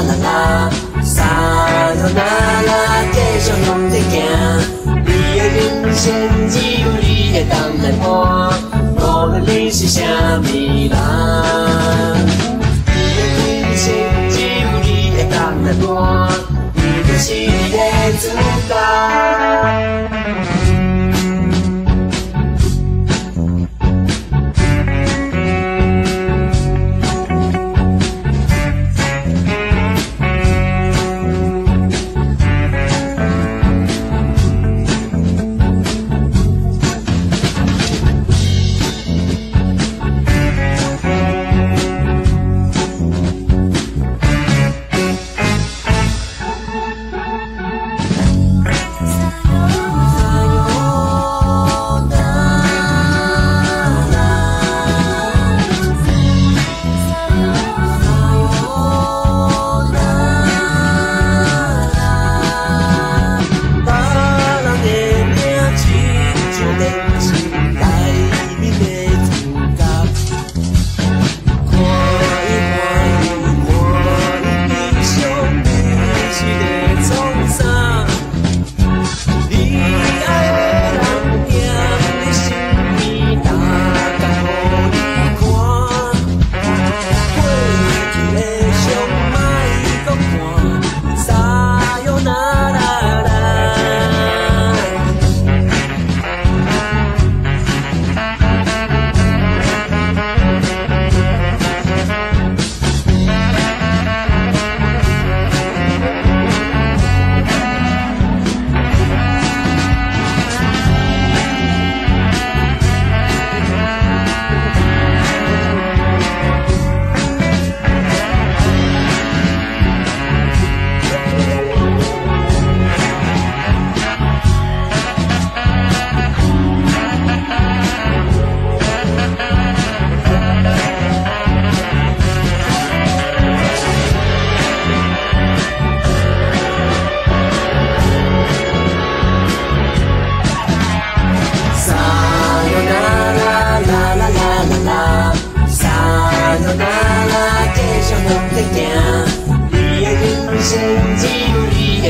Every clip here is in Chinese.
啦啦啦啦啦啦啦，继续往前行。你的人生只有你来当来看，无论你是啥物人。你的人生只有你来当，你就是你的主角。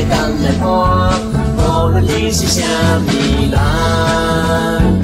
当来伴，无论你是啥物人。